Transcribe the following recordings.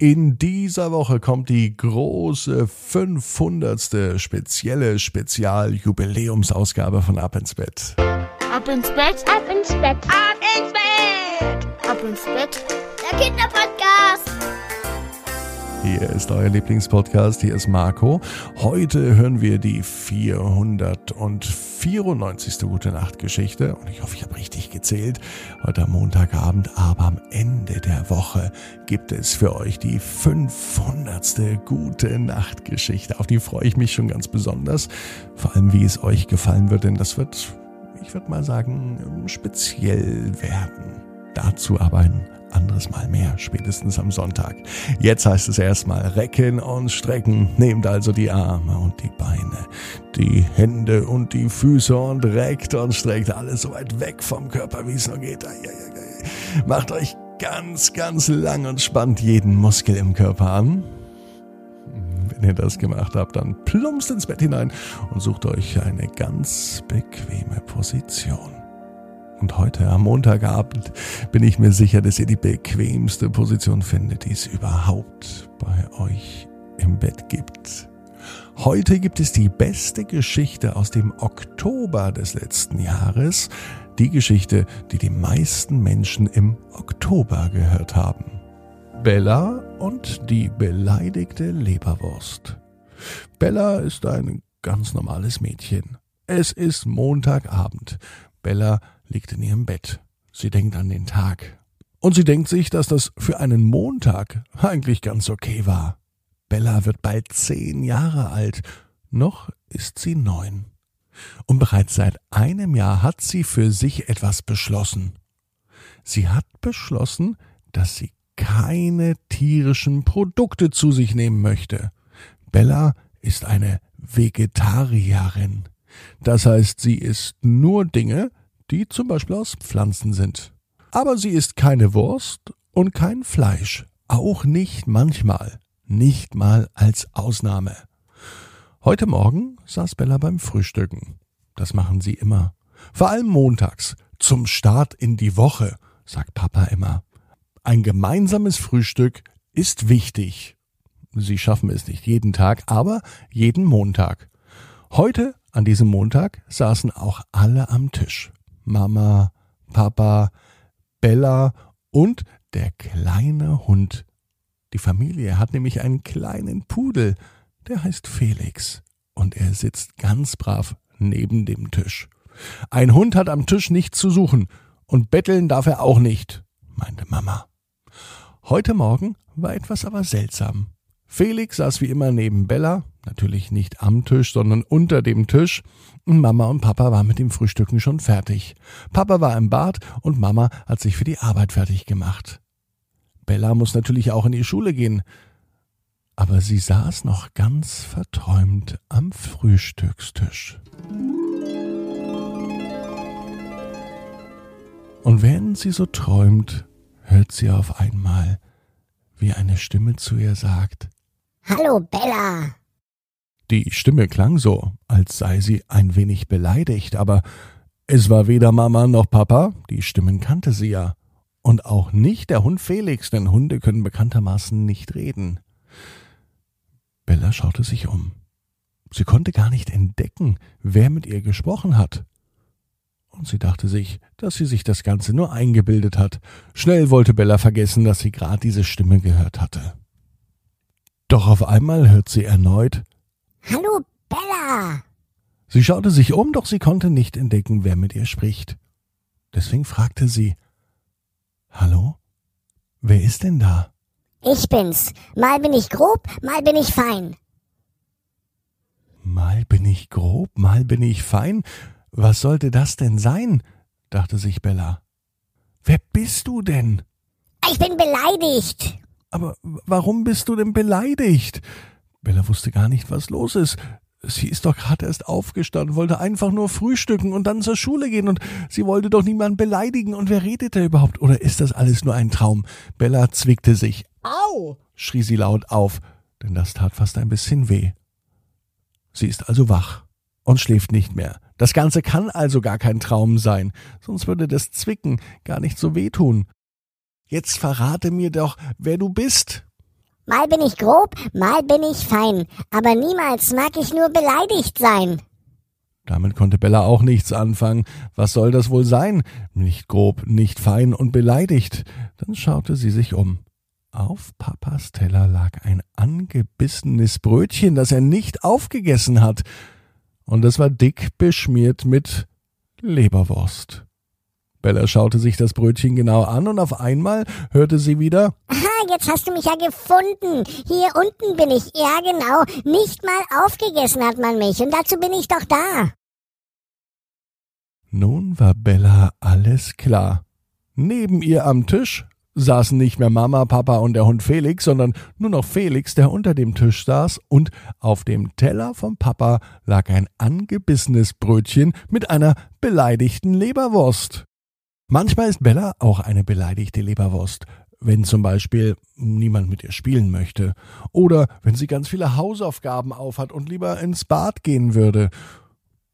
In dieser Woche kommt die große 500. spezielle Spezial-Jubiläumsausgabe von Ab ins Bett. Ab ins Bett, Ab ins Bett. Ab ins Bett. ab ins Bett. Der Kinderpodcast. Hier ist euer Lieblingspodcast, hier ist Marco. Heute hören wir die 494. Gute Nacht Geschichte und ich hoffe, ich habe richtig gezählt. Heute am Montagabend, aber am Ende der Woche gibt es für euch die 500. Gute Nacht Geschichte. Auf die freue ich mich schon ganz besonders. Vor allem, wie es euch gefallen wird, denn das wird, ich würde mal sagen, speziell werden. Dazu aber ein anderes Mal mehr, spätestens am Sonntag. Jetzt heißt es erstmal recken und strecken. Nehmt also die Arme und die Beine, die Hände und die Füße und reckt und streckt alles so weit weg vom Körper, wie es nur geht. Macht euch ganz, ganz lang und spannt jeden Muskel im Körper an. Wenn ihr das gemacht habt, dann plumpst ins Bett hinein und sucht euch eine ganz bequeme Position. Und heute am Montagabend bin ich mir sicher, dass ihr die bequemste Position findet, die es überhaupt bei euch im Bett gibt. Heute gibt es die beste Geschichte aus dem Oktober des letzten Jahres. Die Geschichte, die die meisten Menschen im Oktober gehört haben. Bella und die beleidigte Leberwurst. Bella ist ein ganz normales Mädchen. Es ist Montagabend. Bella liegt in ihrem Bett. Sie denkt an den Tag. Und sie denkt sich, dass das für einen Montag eigentlich ganz okay war. Bella wird bald zehn Jahre alt. Noch ist sie neun. Und bereits seit einem Jahr hat sie für sich etwas beschlossen. Sie hat beschlossen, dass sie keine tierischen Produkte zu sich nehmen möchte. Bella ist eine Vegetarierin. Das heißt, sie isst nur Dinge, die zum Beispiel aus Pflanzen sind. Aber sie isst keine Wurst und kein Fleisch. Auch nicht manchmal. Nicht mal als Ausnahme. Heute Morgen saß Bella beim Frühstücken. Das machen sie immer. Vor allem montags. Zum Start in die Woche, sagt Papa immer. Ein gemeinsames Frühstück ist wichtig. Sie schaffen es nicht jeden Tag, aber jeden Montag. Heute, an diesem Montag, saßen auch alle am Tisch. Mama, Papa, Bella und der kleine Hund. Die Familie hat nämlich einen kleinen Pudel, der heißt Felix, und er sitzt ganz brav neben dem Tisch. Ein Hund hat am Tisch nichts zu suchen, und betteln darf er auch nicht, meinte Mama. Heute Morgen war etwas aber seltsam. Felix saß wie immer neben Bella, natürlich nicht am Tisch, sondern unter dem Tisch. Mama und Papa waren mit dem Frühstücken schon fertig. Papa war im Bad und Mama hat sich für die Arbeit fertig gemacht. Bella muss natürlich auch in die Schule gehen. Aber sie saß noch ganz verträumt am Frühstückstisch. Und während sie so träumt, hört sie auf einmal, wie eine Stimme zu ihr sagt, Hallo, Bella. Die Stimme klang so, als sei sie ein wenig beleidigt, aber es war weder Mama noch Papa, die Stimmen kannte sie ja. Und auch nicht der Hund Felix, denn Hunde können bekanntermaßen nicht reden. Bella schaute sich um. Sie konnte gar nicht entdecken, wer mit ihr gesprochen hat. Und sie dachte sich, dass sie sich das Ganze nur eingebildet hat. Schnell wollte Bella vergessen, dass sie gerade diese Stimme gehört hatte. Doch auf einmal hört sie erneut Hallo, Bella. Sie schaute sich um, doch sie konnte nicht entdecken, wer mit ihr spricht. Deswegen fragte sie Hallo? Wer ist denn da? Ich bin's. Mal bin ich grob, mal bin ich fein. Mal bin ich grob, mal bin ich fein. Was sollte das denn sein? dachte sich Bella. Wer bist du denn? Ich bin beleidigt. Aber warum bist du denn beleidigt? Bella wusste gar nicht, was los ist. Sie ist doch gerade erst aufgestanden, wollte einfach nur frühstücken und dann zur Schule gehen und sie wollte doch niemanden beleidigen und wer redet da überhaupt? Oder ist das alles nur ein Traum? Bella zwickte sich. Au! schrie sie laut auf, denn das tat fast ein bisschen weh. Sie ist also wach und schläft nicht mehr. Das Ganze kann also gar kein Traum sein, sonst würde das Zwicken gar nicht so wehtun. Jetzt verrate mir doch, wer du bist. Mal bin ich grob, mal bin ich fein, aber niemals mag ich nur beleidigt sein. Damit konnte Bella auch nichts anfangen. Was soll das wohl sein? Nicht grob, nicht fein und beleidigt. Dann schaute sie sich um. Auf Papas Teller lag ein angebissenes Brötchen, das er nicht aufgegessen hat. Und es war dick beschmiert mit Leberwurst. Bella schaute sich das Brötchen genau an und auf einmal hörte sie wieder Aha, jetzt hast du mich ja gefunden. Hier unten bin ich. Ja, genau. Nicht mal aufgegessen hat man mich. Und dazu bin ich doch da. Nun war Bella alles klar. Neben ihr am Tisch saßen nicht mehr Mama, Papa und der Hund Felix, sondern nur noch Felix, der unter dem Tisch saß, und auf dem Teller vom Papa lag ein angebissenes Brötchen mit einer beleidigten Leberwurst. Manchmal ist Bella auch eine beleidigte Leberwurst, wenn zum Beispiel niemand mit ihr spielen möchte, oder wenn sie ganz viele Hausaufgaben aufhat und lieber ins Bad gehen würde,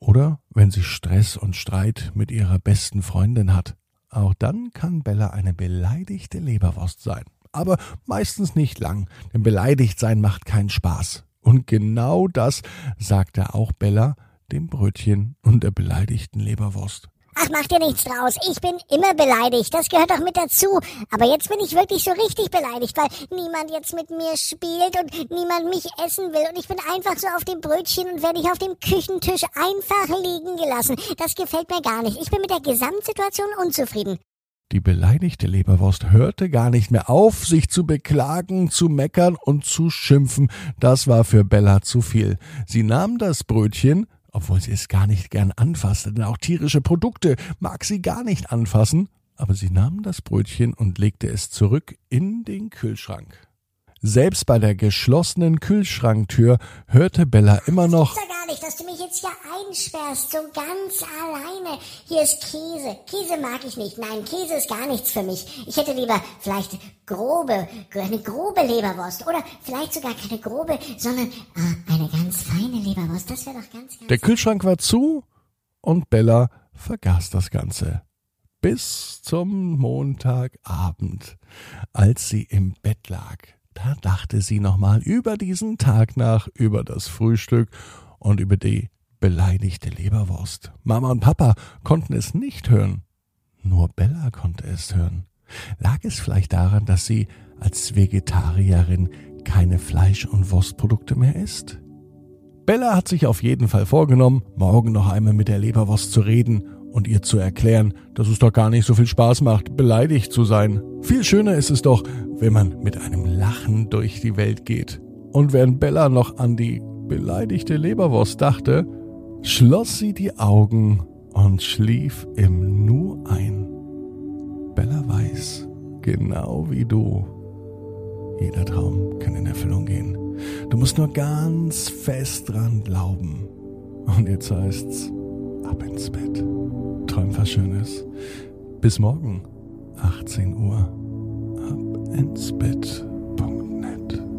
oder wenn sie Stress und Streit mit ihrer besten Freundin hat. Auch dann kann Bella eine beleidigte Leberwurst sein. Aber meistens nicht lang, denn beleidigt sein macht keinen Spaß. Und genau das sagte auch Bella dem Brötchen und der beleidigten Leberwurst. Ach, mach dir nichts draus. Ich bin immer beleidigt. Das gehört doch mit dazu. Aber jetzt bin ich wirklich so richtig beleidigt, weil niemand jetzt mit mir spielt und niemand mich essen will. Und ich bin einfach so auf dem Brötchen und werde ich auf dem Küchentisch einfach liegen gelassen. Das gefällt mir gar nicht. Ich bin mit der Gesamtsituation unzufrieden. Die beleidigte Leberwurst hörte gar nicht mehr auf, sich zu beklagen, zu meckern und zu schimpfen. Das war für Bella zu viel. Sie nahm das Brötchen, obwohl sie es gar nicht gern anfasste, denn auch tierische Produkte mag sie gar nicht anfassen, aber sie nahm das Brötchen und legte es zurück in den Kühlschrank. Selbst bei der geschlossenen Kühlschranktür hörte Bella immer noch Das gar nicht, dass du mich jetzt hier einsperrst, so ganz alleine. Hier ist Käse. Käse mag ich nicht. Nein, Käse ist gar nichts für mich. Ich hätte lieber vielleicht grobe, eine grobe Leberwurst oder vielleicht sogar keine grobe, sondern äh, eine ganz feine Leberwurst. Das wäre doch ganz, ganz Der Kühlschrank war zu und Bella vergaß das Ganze. Bis zum Montagabend, als sie im Bett lag. Da dachte sie nochmal über diesen Tag nach, über das Frühstück und über die beleidigte Leberwurst. Mama und Papa konnten es nicht hören. Nur Bella konnte es hören. Lag es vielleicht daran, dass sie als Vegetarierin keine Fleisch- und Wurstprodukte mehr isst? Bella hat sich auf jeden Fall vorgenommen, morgen noch einmal mit der Leberwurst zu reden und ihr zu erklären, dass es doch gar nicht so viel Spaß macht, beleidigt zu sein. Viel schöner ist es doch, wenn man mit einem Lachen durch die Welt geht. Und während Bella noch an die beleidigte Leberwurst dachte, schloss sie die Augen und schlief im Nu ein. Bella weiß, genau wie du, jeder Traum kann in Erfüllung gehen. Du musst nur ganz fest dran glauben. Und jetzt heißt's, ab ins Bett träumt was Schönes. Bis morgen, 18 Uhr, ab ins Bett.net.